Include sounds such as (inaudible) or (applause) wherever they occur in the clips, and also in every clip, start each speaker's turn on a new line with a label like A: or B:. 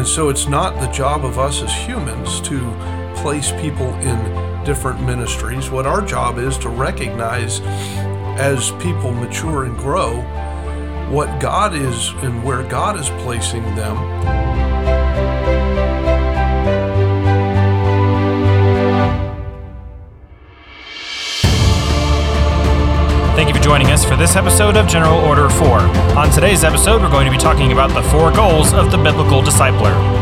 A: And so it's not the job of us as humans to place people in different ministries. What our job is to recognize as people mature and grow what God is and where God is placing them.
B: Thank you for joining us for this episode of General Order 4. On today's episode, we're going to be talking about the four goals of the biblical discipler.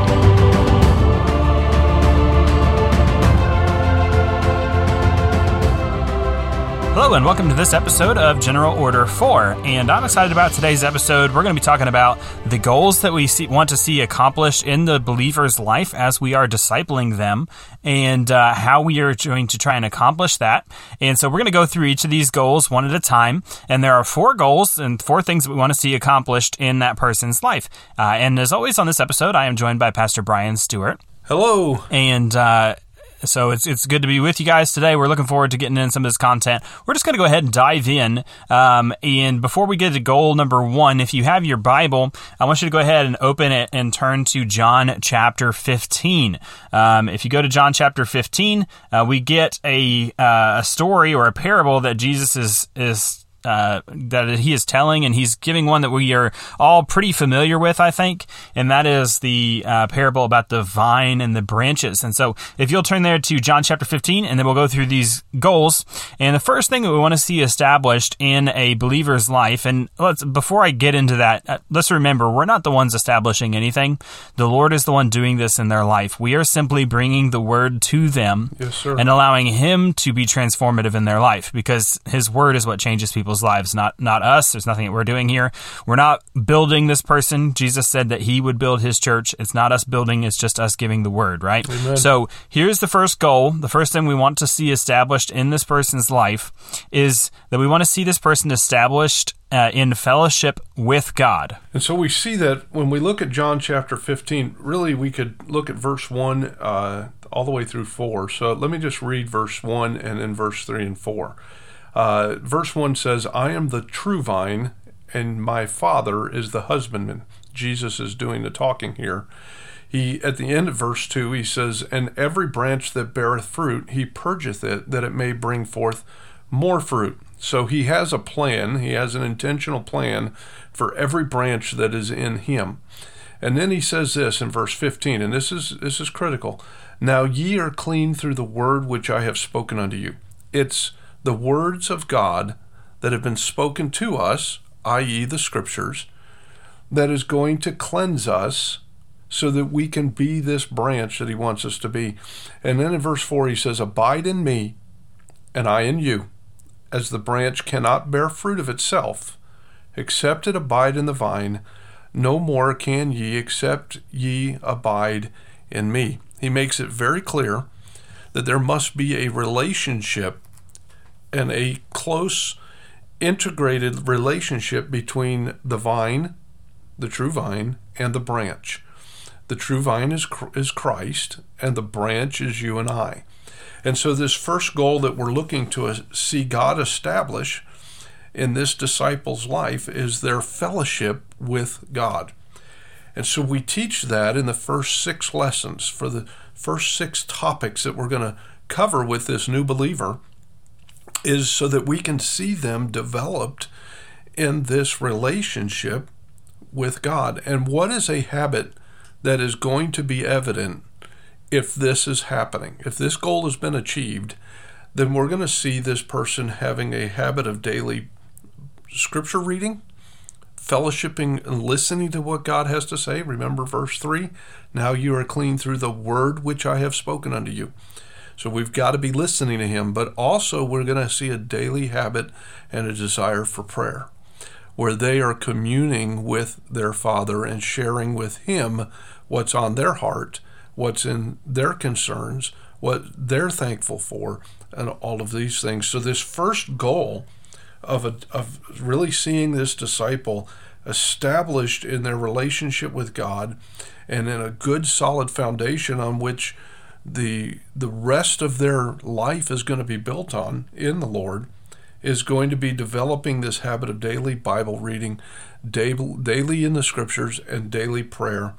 B: Hello, and welcome to this episode of General Order 4. And I'm excited about today's episode. We're going to be talking about the goals that we see, want to see accomplished in the believer's life as we are discipling them and uh, how we are going to try and accomplish that. And so we're going to go through each of these goals one at a time. And there are four goals and four things that we want to see accomplished in that person's life. Uh, and as always on this episode, I am joined by Pastor Brian Stewart.
A: Hello.
B: And, uh, so it's it's good to be with you guys today. We're looking forward to getting in some of this content. We're just going to go ahead and dive in. Um, and before we get to goal number one, if you have your Bible, I want you to go ahead and open it and turn to John chapter 15. Um, if you go to John chapter 15, uh, we get a uh, a story or a parable that Jesus is is uh, that he is telling, and he's giving one that we are all pretty familiar with, I think, and that is the uh, parable about the vine and the branches. And so, if you'll turn there to John chapter 15, and then we'll go through these goals. And the first thing that we want to see established in a believer's life, and let's before I get into that, uh, let's remember we're not the ones establishing anything. The Lord is the one doing this in their life. We are simply bringing the word to them
A: yes,
B: and allowing Him to be transformative in their life, because His word is what changes people people's lives, not not us. There's nothing that we're doing here. We're not building this person. Jesus said that he would build his church. It's not us building, it's just us giving the word, right?
A: Amen.
B: So, here's the first goal. The first thing we want to see established in this person's life is that we want to see this person established uh, in fellowship with God.
A: And so we see that when we look at John chapter 15, really we could look at verse 1 uh, all the way through 4. So let me just read verse 1 and then verse 3 and 4. Uh, verse 1 says, I am the true vine, and my Father is the husbandman. Jesus is doing the talking here. He at the end of verse 2 he says, And every branch that beareth fruit, he purgeth it, that it may bring forth more fruit. So he has a plan, he has an intentional plan for every branch that is in him. And then he says this in verse 15, and this is this is critical. Now ye are clean through the word which I have spoken unto you. It's the words of God that have been spoken to us, i.e., the scriptures, that is going to cleanse us so that we can be this branch that He wants us to be. And then in verse 4, He says, Abide in me, and I in you, as the branch cannot bear fruit of itself, except it abide in the vine. No more can ye, except ye abide in me. He makes it very clear that there must be a relationship and a close integrated relationship between the vine, the true vine, and the branch. The true vine is, is Christ, and the branch is you and I. And so, this first goal that we're looking to uh, see God establish in this disciple's life is their fellowship with God. And so, we teach that in the first six lessons for the first six topics that we're going to cover with this new believer is so that we can see them developed in this relationship with God. And what is a habit that is going to be evident if this is happening? If this goal has been achieved, then we're going to see this person having a habit of daily scripture reading, fellowshipping and listening to what God has to say. Remember verse 3 Now you are clean through the word which I have spoken unto you. So we've got to be listening to Him, but also we're going to see a daily habit and a desire for prayer where they are communing with their Father and sharing with Him what's on their heart, what's in their concerns, what they're thankful for, and all of these things. So, this first goal of, a, of really seeing this disciple established in their relationship with God and in a good solid foundation on which the the rest of their life is going to be built on in the Lord is going to be developing this habit of daily Bible reading, daily in the scriptures and daily prayer.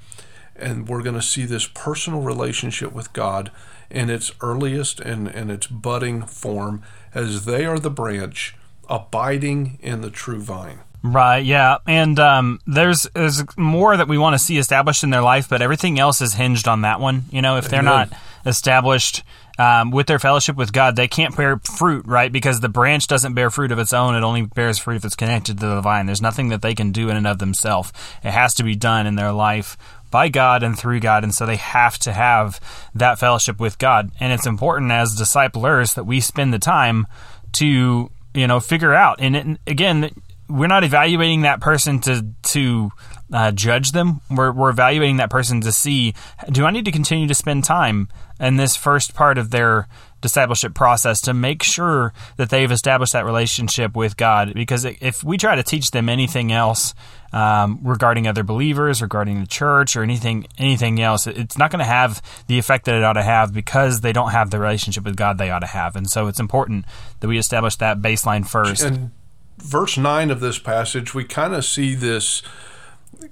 A: and we're going to see this personal relationship with God in its earliest and, and its budding form as they are the branch abiding in the true vine.
B: Right, yeah. And um, there's there's more that we want to see established in their life, but everything else is hinged on that one. You know, if they're Amen. not established um, with their fellowship with God, they can't bear fruit, right? Because the branch doesn't bear fruit of its own. It only bears fruit if it's connected to the vine. There's nothing that they can do in and of themselves. It has to be done in their life by God and through God. And so they have to have that fellowship with God. And it's important as disciplers that we spend the time to, you know, figure out. And it, again, we're not evaluating that person to, to, uh, judge them. We're, we're evaluating that person to see do I need to continue to spend time in this first part of their discipleship process to make sure that they've established that relationship with God. Because if we try to teach them anything else um, regarding other believers, regarding the church, or anything anything else, it's not going to have the effect that it ought to have because they don't have the relationship with God they ought to have. And so it's important that we establish that baseline first.
A: And verse nine of this passage, we kind of see this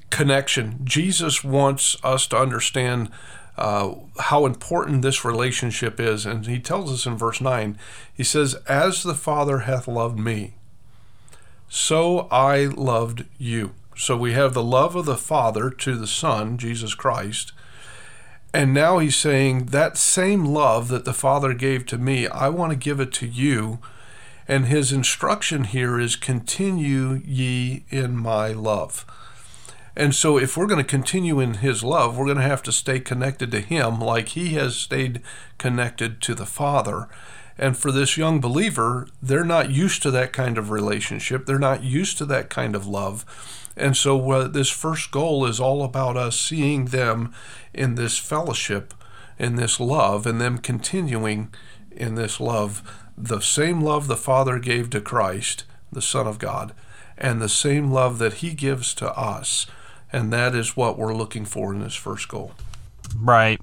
A: connection. Jesus wants us to understand uh, how important this relationship is. And he tells us in verse 9, he says, As the Father hath loved me, so I loved you. So we have the love of the Father to the Son, Jesus Christ. And now he's saying, That same love that the Father gave to me, I want to give it to you. And his instruction here is, Continue ye in my love. And so, if we're going to continue in His love, we're going to have to stay connected to Him like He has stayed connected to the Father. And for this young believer, they're not used to that kind of relationship, they're not used to that kind of love. And so, uh, this first goal is all about us seeing them in this fellowship, in this love, and them continuing in this love. The same love the Father gave to Christ, the Son of God, and the same love that He gives to us and that is what we're looking for in this first goal.
B: Right,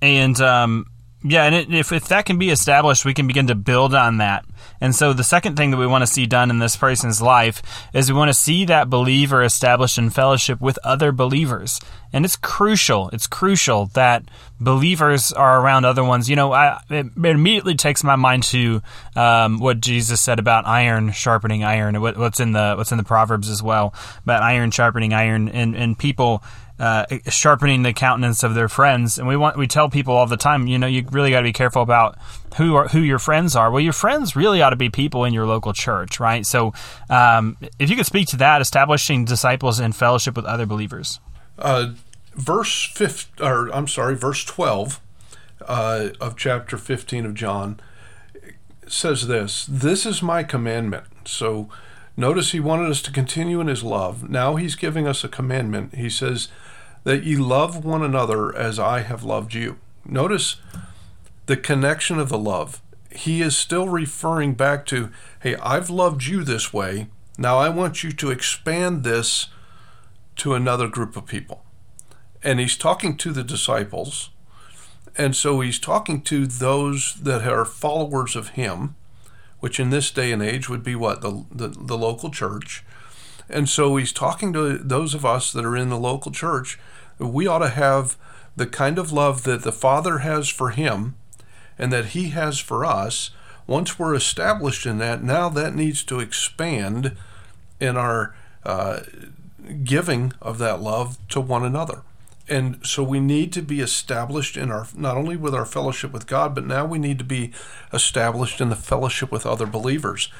B: and um, yeah, and it, if if that can be established, we can begin to build on that. And so the second thing that we want to see done in this person's life is we want to see that believer established in fellowship with other believers. And it's crucial. It's crucial that believers are around other ones. You know, I, it, immediately takes my mind to um, what Jesus said about iron sharpening iron. what's in the what's in the Proverbs as well about iron sharpening iron, and and people uh, sharpening the countenance of their friends. And we want we tell people all the time, you know, you really got to be careful about who are who your friends are. Well, your friends really ought to be people in your local church, right? So, um, if you could speak to that, establishing disciples in fellowship with other believers.
A: Uh, verse fifth, or I'm sorry, verse twelve uh, of chapter fifteen of John says this: "This is my commandment." So. Notice he wanted us to continue in his love. Now he's giving us a commandment. He says, that ye love one another as I have loved you. Notice the connection of the love. He is still referring back to, hey, I've loved you this way. Now I want you to expand this to another group of people. And he's talking to the disciples. And so he's talking to those that are followers of him, which in this day and age would be what? The, the, the local church. And so he's talking to those of us that are in the local church we ought to have the kind of love that the Father has for him and that he has for us. Once we're established in that, now that needs to expand in our uh, giving of that love to one another. And so we need to be established in our, not only with our fellowship with God, but now we need to be established in the fellowship with other believers.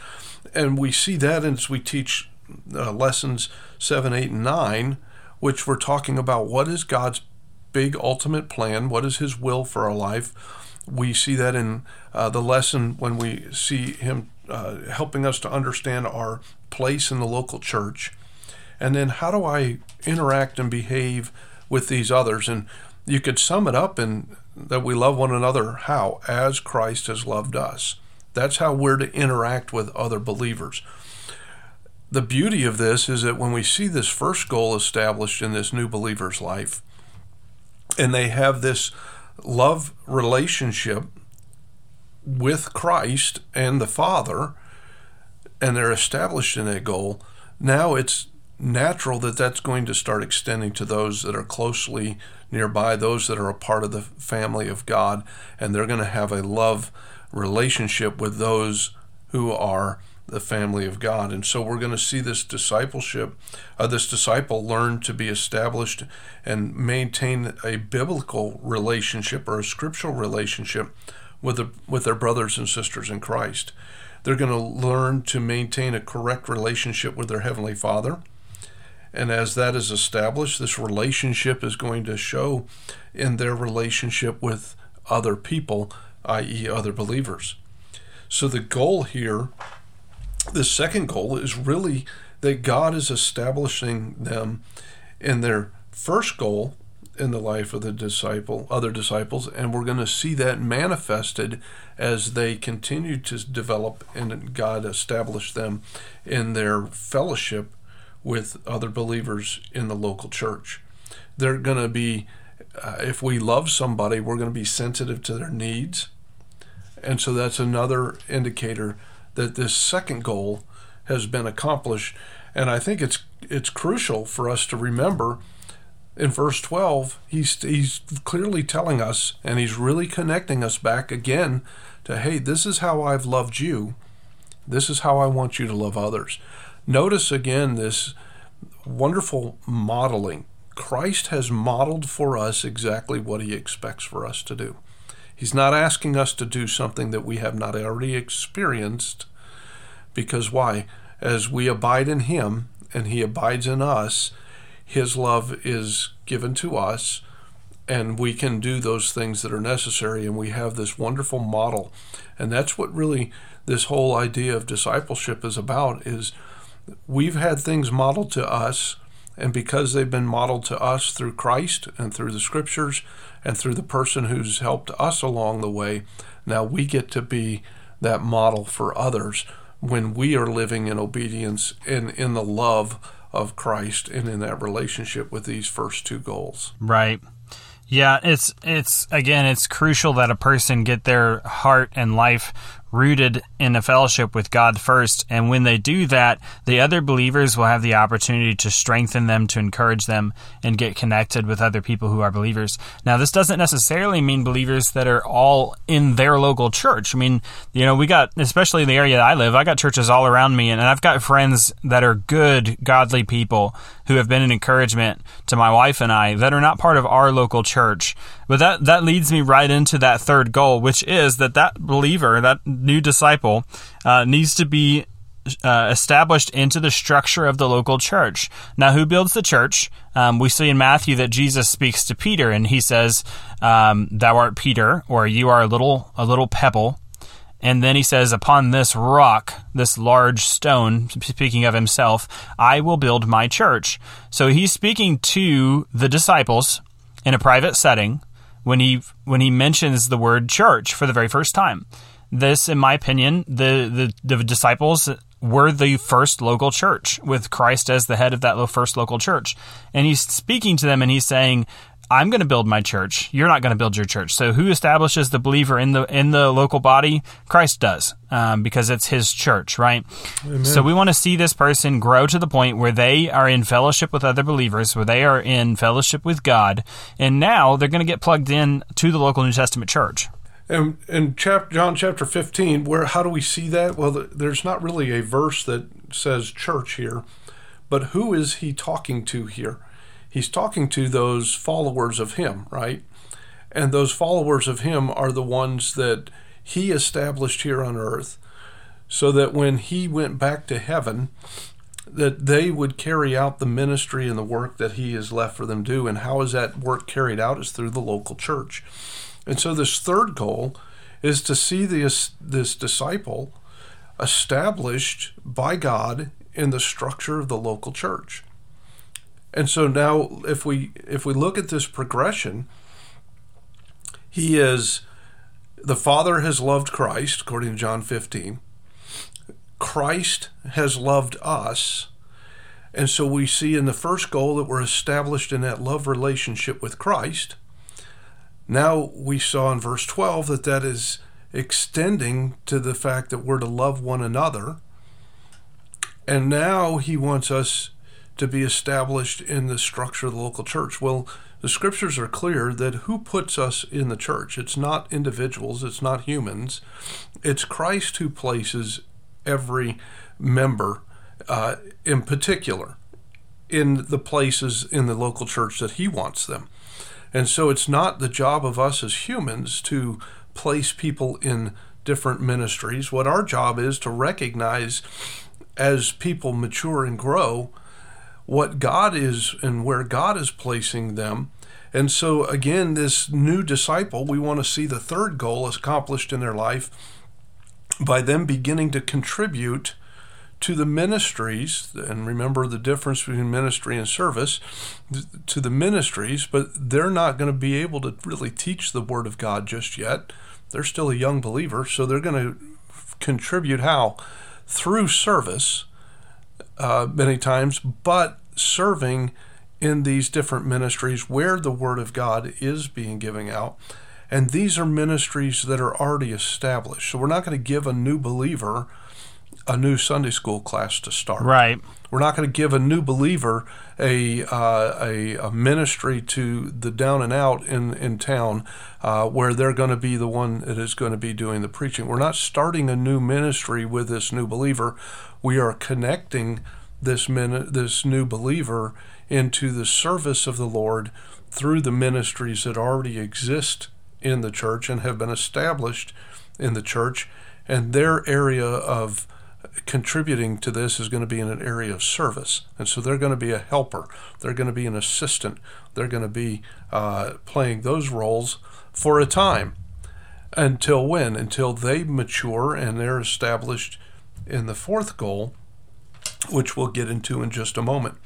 A: And we see that as we teach uh, lessons 7, 8, and 9 which we're talking about what is God's big ultimate plan, what is His will for our life. We see that in uh, the lesson when we see Him uh, helping us to understand our place in the local church. And then how do I interact and behave with these others? And you could sum it up in that we love one another how? As Christ has loved us. That's how we're to interact with other believers the beauty of this is that when we see this first goal established in this new believer's life, and they have this love relationship with Christ and the Father, and they're established in that goal, now it's natural that that's going to start extending to those that are closely nearby, those that are a part of the family of God, and they're going to have a love relationship with those who are the family of God. And so we're going to see this discipleship, uh, this disciple learn to be established and maintain a biblical relationship or a scriptural relationship with, the, with their brothers and sisters in Christ. They're going to learn to maintain a correct relationship with their Heavenly Father. And as that is established, this relationship is going to show in their relationship with other people, i.e., other believers. So the goal here the second goal is really that God is establishing them in their first goal in the life of the disciple, other disciples, and we're going to see that manifested as they continue to develop and God establish them in their fellowship with other believers in the local church. They're going to be, uh, if we love somebody, we're going to be sensitive to their needs. And so that's another indicator that this second goal has been accomplished. And I think it's it's crucial for us to remember in verse 12, he's, he's clearly telling us, and he's really connecting us back again to, hey, this is how I've loved you. This is how I want you to love others. Notice again this wonderful modeling. Christ has modeled for us exactly what he expects for us to do. He's not asking us to do something that we have not already experienced. Because why? As we abide in Him and He abides in us, His love is given to us, and we can do those things that are necessary. And we have this wonderful model. And that's what really this whole idea of discipleship is about is we've had things modeled to us and because they've been modeled to us through Christ and through the scriptures and through the person who's helped us along the way, now we get to be that model for others when we are living in obedience and in the love of Christ and in that relationship with these first two goals.
B: Right. Yeah, it's it's again it's crucial that a person get their heart and life rooted in a fellowship with God first. And when they do that, the other believers will have the opportunity to strengthen them, to encourage them, and get connected with other people who are believers. Now, this doesn't necessarily mean believers that are all in their local church. I mean, you know, we got, especially the area that I live, I got churches all around me, and I've got friends that are good, godly people who have been an encouragement to my wife and I that are not part of our local church. But that, that leads me right into that third goal, which is that that believer, that new disciple, uh, needs to be uh, established into the structure of the local church. Now, who builds the church? Um, we see in Matthew that Jesus speaks to Peter, and he says, um, "Thou art Peter, or you are a little a little pebble." And then he says, Upon this rock, this large stone, speaking of himself, I will build my church. So he's speaking to the disciples in a private setting when he when he mentions the word church for the very first time. This, in my opinion, the, the, the disciples were the first local church with Christ as the head of that first local church. And he's speaking to them and he's saying, I'm going to build my church. You're not going to build your church. So who establishes the believer in the in the local body? Christ does, um, because it's His church, right? Amen. So we want to see this person grow to the point where they are in fellowship with other believers, where they are in fellowship with God, and now they're going to get plugged in to the local New Testament church.
A: And in chapter, John chapter 15, where how do we see that? Well, there's not really a verse that says church here, but who is he talking to here? He's talking to those followers of him, right? And those followers of him are the ones that he established here on earth so that when he went back to heaven that they would carry out the ministry and the work that he has left for them to do. And how is that work carried out? Is through the local church. And so this third goal is to see this this disciple established by God in the structure of the local church and so now if we if we look at this progression, he is the Father has loved Christ, according to John 15. Christ has loved us. And so we see in the first goal that we're established in that love relationship with Christ. Now we saw in verse 12 that that is extending to the fact that we're to love one another. And now he wants us to be established in the structure of the local church? Well, the scriptures are clear that who puts us in the church? It's not individuals, it's not humans. It's Christ who places every member uh, in particular in the places in the local church that he wants them. And so it's not the job of us as humans to place people in different ministries. What our job is to recognize as people mature and grow what God is and where God is placing them. And so, again, this new disciple, we want to see the third goal accomplished in their life by them beginning to contribute to the ministries. And remember the difference between ministry and service to the ministries, but they're not going to be able to really teach the Word of God just yet. They're still a young believer, so they're going to contribute how? Through service uh, many times, but serving in these different ministries where the Word of God is being given out. And these are ministries that are already established. So we're not going to give a new believer a new Sunday school class to start.
B: Right.
A: We're not going to give a new believer a, uh, a, a, ministry to the down and out in, in town uh, where they're going to be the one that is going to be doing the preaching. We're not starting a new ministry with this new believer. We are connecting this min- this new believer into the service of the Lord through the ministries that already exist in the church and have been established in the church and their area of contributing to this is going to be in an area of service. And so they're going to be a helper, they're going to be an assistant, they're going to be uh, playing those roles for a time. Until when? Until they mature and they're established in the fourth goal, which we'll get into in just a moment.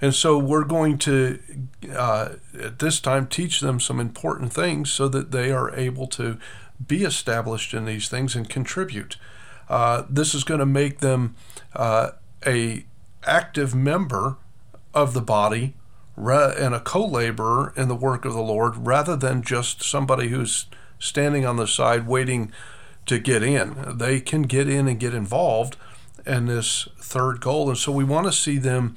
A: And so we're going to, uh, at this time, teach them some important things so that they are able to be established in these things and contribute. Uh, this is going to make them uh, a active member of the body and a co-laborer in the work of the Lord, rather than just somebody who's standing on the side waiting to get in. They can get in and get involved in this third goal, and so we want to see them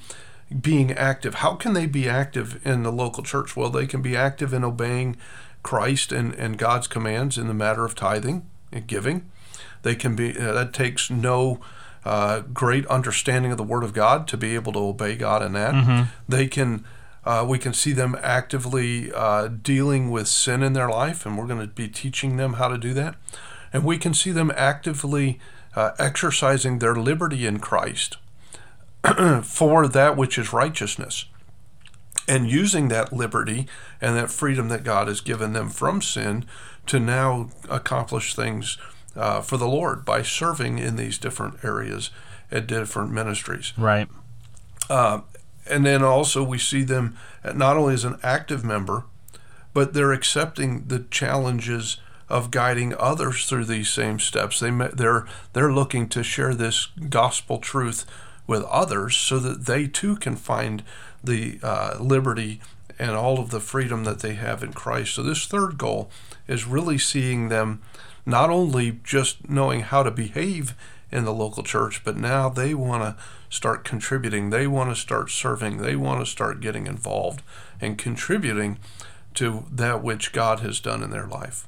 A: being active. How can they be active in the local church? Well, they can be active in obeying Christ and, and God's commands in the matter of tithing and giving. They can be uh, that takes no uh, great understanding of the Word of God to be able to obey God in that. Mm-hmm. They can. Uh, we can see them actively uh, dealing with sin in their life, and we're going to be teaching them how to do that. And we can see them actively uh, exercising their liberty in Christ (clears throat) for that which is righteousness and using that liberty and that freedom that God has given them from sin to now accomplish things uh, for the Lord by serving in these different areas at different ministries.
B: Right.
A: Uh, and then also we see them not only as an active member, but they're accepting the challenges of guiding others through these same steps. They they're they're looking to share this gospel truth with others so that they too can find the uh, liberty and all of the freedom that they have in Christ. So this third goal is really seeing them not only just knowing how to behave in the local church, but now they want to start contributing. They want to start serving. They want to start getting involved and contributing to that which God has done in their life.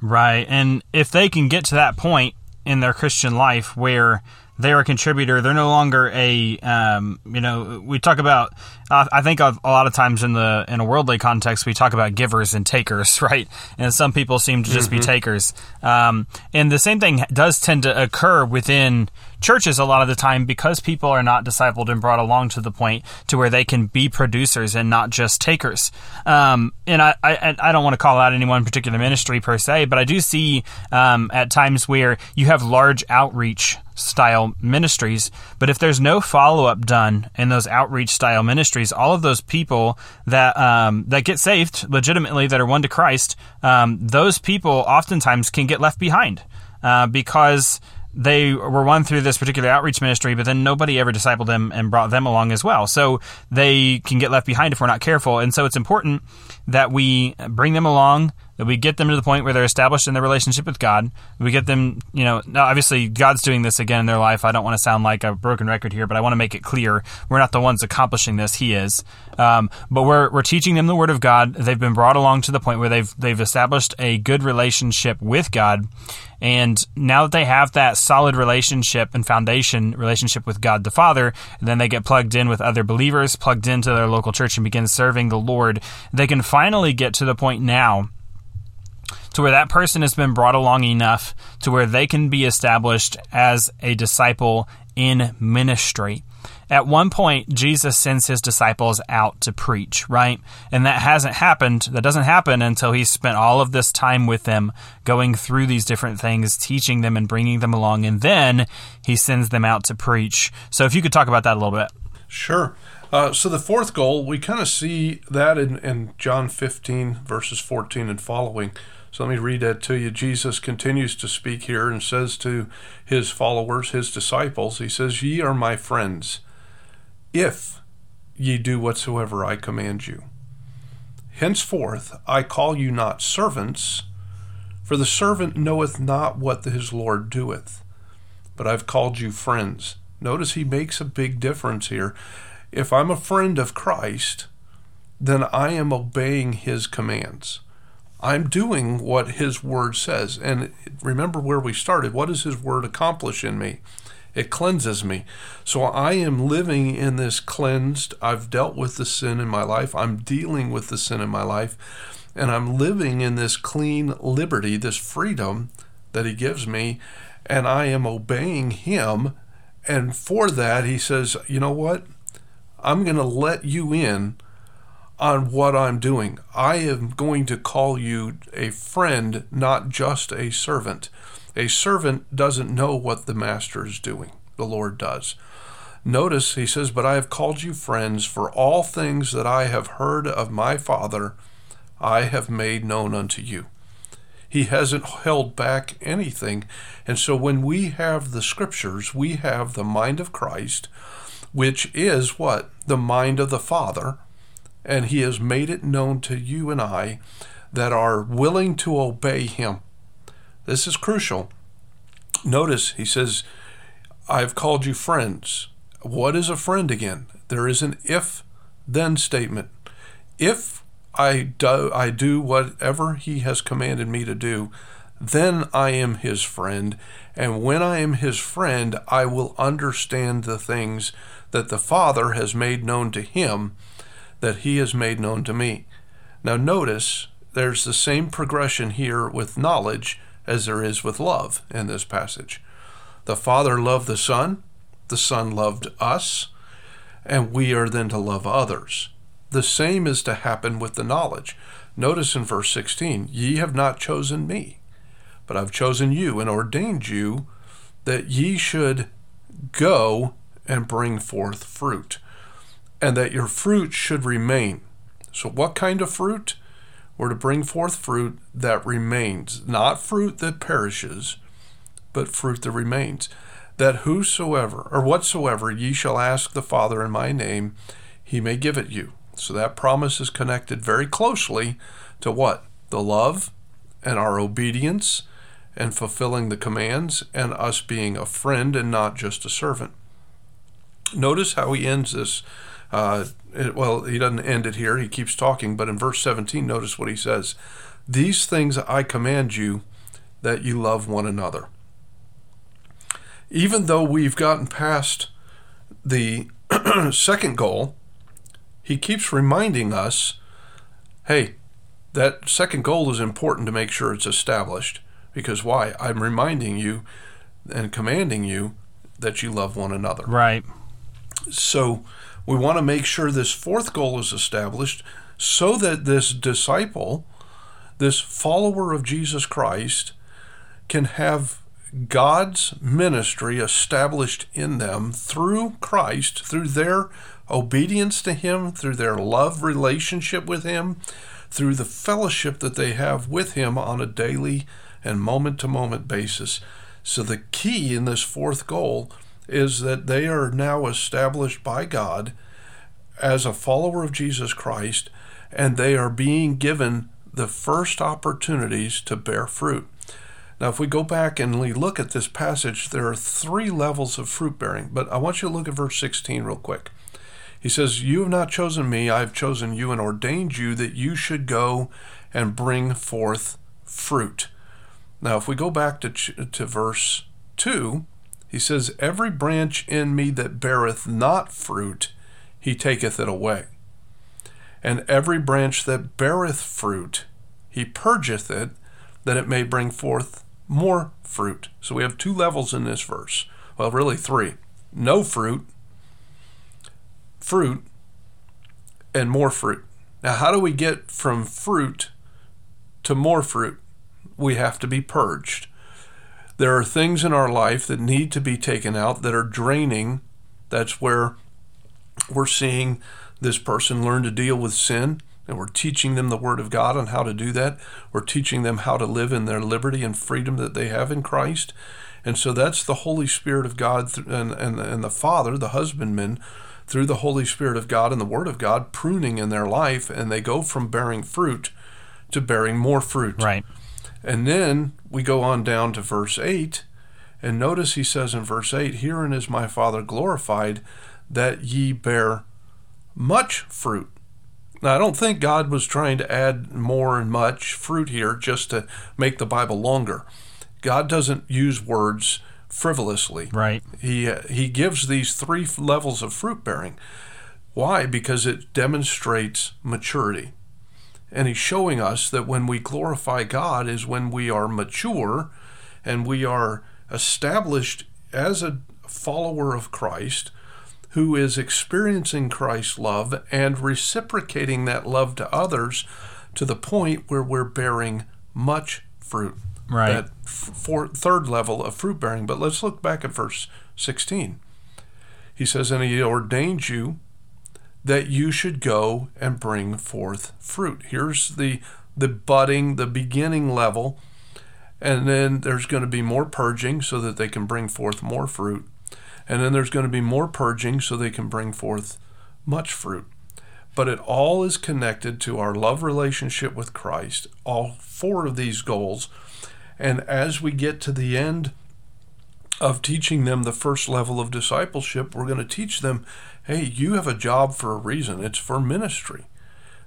B: Right. And if they can get to that point in their Christian life where they're a contributor. They're no longer a, um, you know, we talk about. Uh, I think a lot of times in the in a worldly context, we talk about givers and takers, (laughs) right? And some people seem to just mm-hmm. be takers. Um, and the same thing does tend to occur within churches a lot of the time because people are not discipled and brought along to the point to where they can be producers and not just takers. Um, and I, I, I don't want to call out any one particular ministry per se, but I do see um, at times where you have large outreach style ministries. But if there's no follow up done in those outreach style ministries, all of those people that um, that get saved legitimately, that are won to Christ, um, those people oftentimes can get left behind uh, because they were won through this particular outreach ministry, but then nobody ever discipled them and brought them along as well. So they can get left behind if we're not careful. And so it's important that we bring them along that we get them to the point where they're established in their relationship with God. We get them, you know, now obviously God's doing this again in their life. I don't want to sound like a broken record here, but I want to make it clear we're not the ones accomplishing this. He is. Um, but we're, we're teaching them the Word of God. They've been brought along to the point where they've, they've established a good relationship with God. And now that they have that solid relationship and foundation relationship with God the Father, then they get plugged in with other believers, plugged into their local church, and begin serving the Lord. They can finally get to the point now to where that person has been brought along enough to where they can be established as a disciple in ministry. At one point, Jesus sends his disciples out to preach, right? And that hasn't happened. That doesn't happen until he's spent all of this time with them, going through these different things, teaching them and bringing them along. And then he sends them out to preach. So if you could talk about that a little bit.
A: Sure. Uh, so the fourth goal, we kind of see that in, in John 15, verses 14 and following. So let me read that to you. Jesus continues to speak here and says to his followers, his disciples, He says, Ye are my friends if ye do whatsoever I command you. Henceforth I call you not servants, for the servant knoweth not what his Lord doeth, but I've called you friends. Notice he makes a big difference here. If I'm a friend of Christ, then I am obeying his commands. I'm doing what his word says. And remember where we started. What does his word accomplish in me? It cleanses me. So I am living in this cleansed. I've dealt with the sin in my life. I'm dealing with the sin in my life. And I'm living in this clean liberty, this freedom that He gives me. And I am obeying Him. And for that, He says, you know what? I'm going to let you in on what I'm doing. I am going to call you a friend, not just a servant. A servant doesn't know what the master is doing, the Lord does. Notice he says, But I have called you friends, for all things that I have heard of my Father, I have made known unto you. He hasn't held back anything. And so when we have the scriptures, we have the mind of Christ, which is what? The mind of the Father. And he has made it known to you and I that are willing to obey him. This is crucial. Notice he says, I've called you friends. What is a friend again? There is an if then statement. If I do, I do whatever he has commanded me to do, then I am his friend. And when I am his friend, I will understand the things that the Father has made known to him, that he has made known to me. Now, notice there's the same progression here with knowledge as there is with love in this passage. The Father loved the Son, the Son loved us, and we are then to love others. The same is to happen with the knowledge. Notice in verse 16, Ye have not chosen me, but I've chosen you and ordained you that ye should go and bring forth fruit, and that your fruit should remain. So, what kind of fruit? We're to bring forth fruit that remains, not fruit that perishes, but fruit that remains. That whosoever or whatsoever ye shall ask the Father in my name, he may give it you. So that promise is connected very closely to what? The love and our obedience and fulfilling the commands and us being a friend and not just a servant. Notice how he ends this uh, it, well, he doesn't end it here. He keeps talking, but in verse 17, notice what he says These things I command you that you love one another. Even though we've gotten past the (clears throat) second goal, he keeps reminding us hey, that second goal is important to make sure it's established. Because why? I'm reminding you and commanding you that you love one another.
B: Right.
A: So, we want to make sure this fourth goal is established so that this disciple, this follower of Jesus Christ, can have God's ministry established in them through Christ, through their obedience to Him, through their love relationship with Him, through the fellowship that they have with Him on a daily and moment to moment basis. So, the key in this fourth goal is that they are now established by God as a follower of Jesus Christ, and they are being given the first opportunities to bear fruit. Now, if we go back and we look at this passage, there are three levels of fruit bearing, but I want you to look at verse 16 real quick. He says, You have not chosen me, I have chosen you and ordained you that you should go and bring forth fruit. Now, if we go back to, to verse 2, he says, Every branch in me that beareth not fruit, he taketh it away. And every branch that beareth fruit, he purgeth it, that it may bring forth more fruit. So we have two levels in this verse. Well, really three no fruit, fruit, and more fruit. Now, how do we get from fruit to more fruit? We have to be purged. There are things in our life that need to be taken out that are draining. That's where we're seeing this person learn to deal with sin, and we're teaching them the Word of God on how to do that. We're teaching them how to live in their liberty and freedom that they have in Christ. And so that's the Holy Spirit of God and, and, and the Father, the husbandman, through the Holy Spirit of God and the Word of God pruning in their life, and they go from bearing fruit to bearing more fruit.
B: Right.
A: And then we go on down to verse 8, and notice he says in verse 8, Herein is my Father glorified, that ye bear much fruit. Now, I don't think God was trying to add more and much fruit here just to make the Bible longer. God doesn't use words frivolously.
B: Right.
A: He he gives these three levels of fruit bearing. Why? Because it demonstrates maturity. And he's showing us that when we glorify God is when we are mature and we are established as a follower of Christ who is experiencing Christ's love and reciprocating that love to others to the point where we're bearing much fruit
B: right.
A: that four, third level of fruit bearing. But let's look back at verse 16. He says, And he ordained you that you should go and bring forth fruit. Here's the the budding, the beginning level, and then there's going to be more purging so that they can bring forth more fruit. And then there's going to be more purging so they can bring forth much fruit. But it all is connected to our love relationship with Christ, all four of these goals and as we get to the end of teaching them the first level of discipleship, we're going to teach them hey, you have a job for a reason, it's for ministry.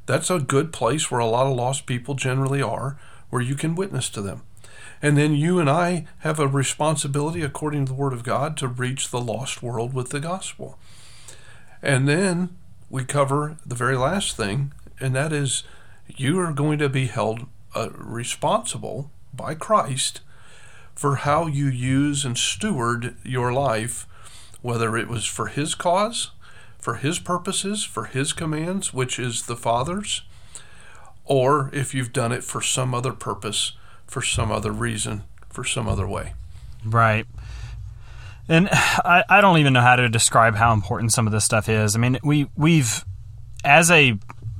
A: That's a good place where a lot of lost people generally are, where you can witness to them. And then you and I have a responsibility, according to the Word of God, to reach the lost world with the gospel. And then we cover the very last thing, and that is you are going to be held uh, responsible by Christ for how you use and steward your life, whether it was for His cause, for His purposes, for His commands, which is the Father's, or if you've done it for some other purpose, for some other reason, for some other way.
B: Right. And (sighs) I, I don't even know how to describe how important some of this stuff is. I mean, we we've as a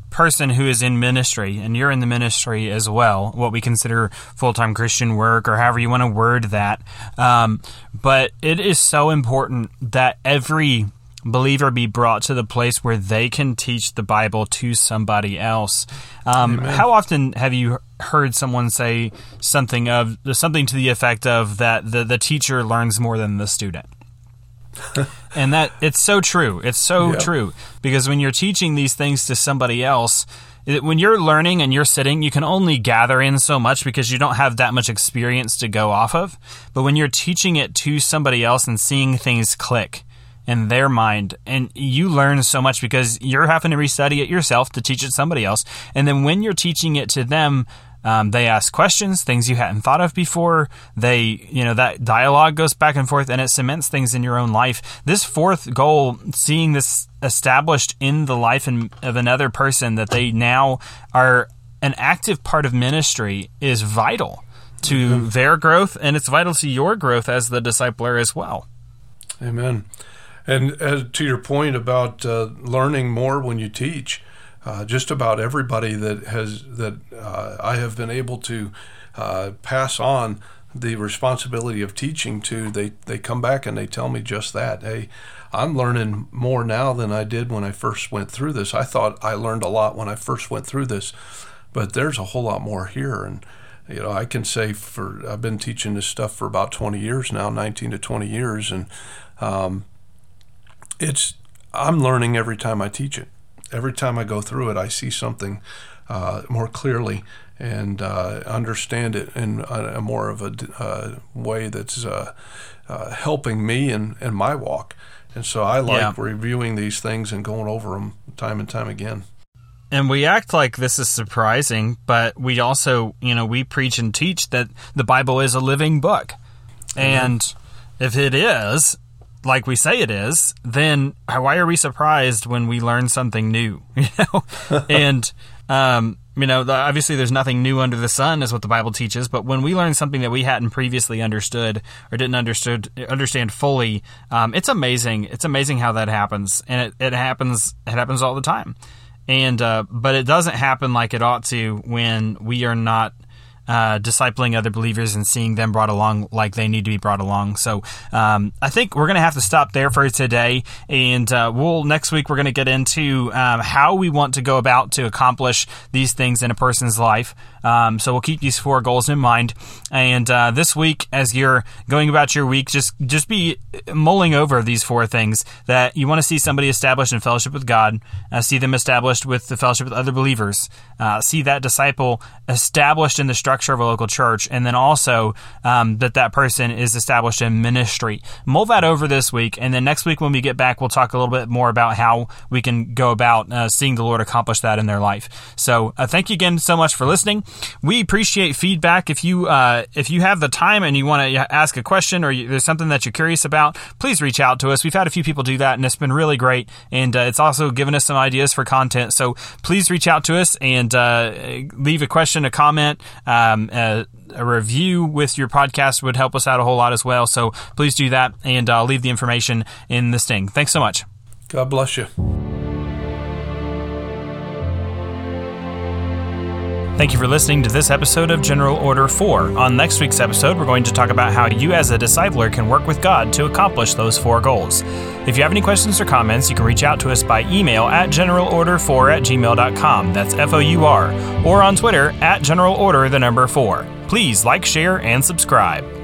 B: person who is in ministry, and you're in the ministry as well, what we consider full time Christian work, or however you want to word that. Um, but it is so important that every believer be brought to the place where they can teach the Bible to somebody else. Um, how often have you heard someone say something of something to the effect of that the, the teacher learns more than the student? (laughs) and that it's so true. It's so yep. true because when you're teaching these things to somebody else, when you're learning and you're sitting, you can only gather in so much because you don't have that much experience to go off of. But when you're teaching it to somebody else and seeing things click in their mind, and you learn so much because you're having to restudy it yourself to teach it somebody else. And then when you're teaching it to them, um, they ask questions, things you hadn't thought of before. They, you know, that dialogue goes back and forth and it cements things in your own life. This fourth goal, seeing this established in the life of another person that they now are an active part of ministry is vital to mm-hmm. their growth and it's vital to your growth as the discipler as well.
A: Amen. And as to your point about uh, learning more when you teach, uh, just about everybody that has that uh, I have been able to uh, pass on the responsibility of teaching to, they they come back and they tell me just that. Hey, I'm learning more now than I did when I first went through this. I thought I learned a lot when I first went through this, but there's a whole lot more here. And you know, I can say for I've been teaching this stuff for about 20 years now, 19 to 20 years, and um, it's I'm learning every time I teach it. Every time I go through it, I see something uh, more clearly and uh, understand it in a, a more of a uh, way that's uh, uh, helping me in, in my walk. And so I like yeah. reviewing these things and going over them time and time again.
B: And we act like this is surprising, but we also, you know, we preach and teach that the Bible is a living book. Mm-hmm. And if it is, like we say it is, then why are we surprised when we learn something new? (laughs) You know, (laughs) and um, you know, obviously there's nothing new under the sun, is what the Bible teaches. But when we learn something that we hadn't previously understood or didn't understood understand fully, um, it's amazing. It's amazing how that happens, and it, it happens. It happens all the time. And uh, but it doesn't happen like it ought to when we are not uh, discipling other believers and seeing them brought along like they need to be brought along. So um, I think we're going to have to stop there for today, and uh, we'll next week we're going to get into um, how we want to go about to accomplish these things in a person's life. Um, so we'll keep these four goals in mind. And uh, this week, as you're going about your week, just just be mulling over these four things that you want to see somebody established in fellowship with God, uh, see them established with the fellowship with other believers, uh, see that disciple established in the structure of a local church, and then also um, that that person is established in ministry. Mull that over this week, and then next week when we get back, we'll talk a little bit more about how we can go about uh, seeing the Lord accomplish that in their life. So uh, thank you again so much for listening. We appreciate feedback. If you uh, if you have the time and you want to ask a question or you, there's something that you're curious about, please reach out to us. We've had a few people do that, and it's been really great. And uh, it's also given us some ideas for content. So please reach out to us and uh, leave a question, a comment. Um, uh, a review with your podcast would help us out a whole lot as well. So please do that and uh, leave the information in the sting. Thanks so much.
A: God bless you.
B: Thank you for listening to this episode of General Order 4. On next week's episode, we're going to talk about how you as a discipler can work with God to accomplish those four goals. If you have any questions or comments, you can reach out to us by email at generalorder4 at gmail.com. That's F O U R. Or on Twitter at generalorder the number 4. Please like, share, and subscribe.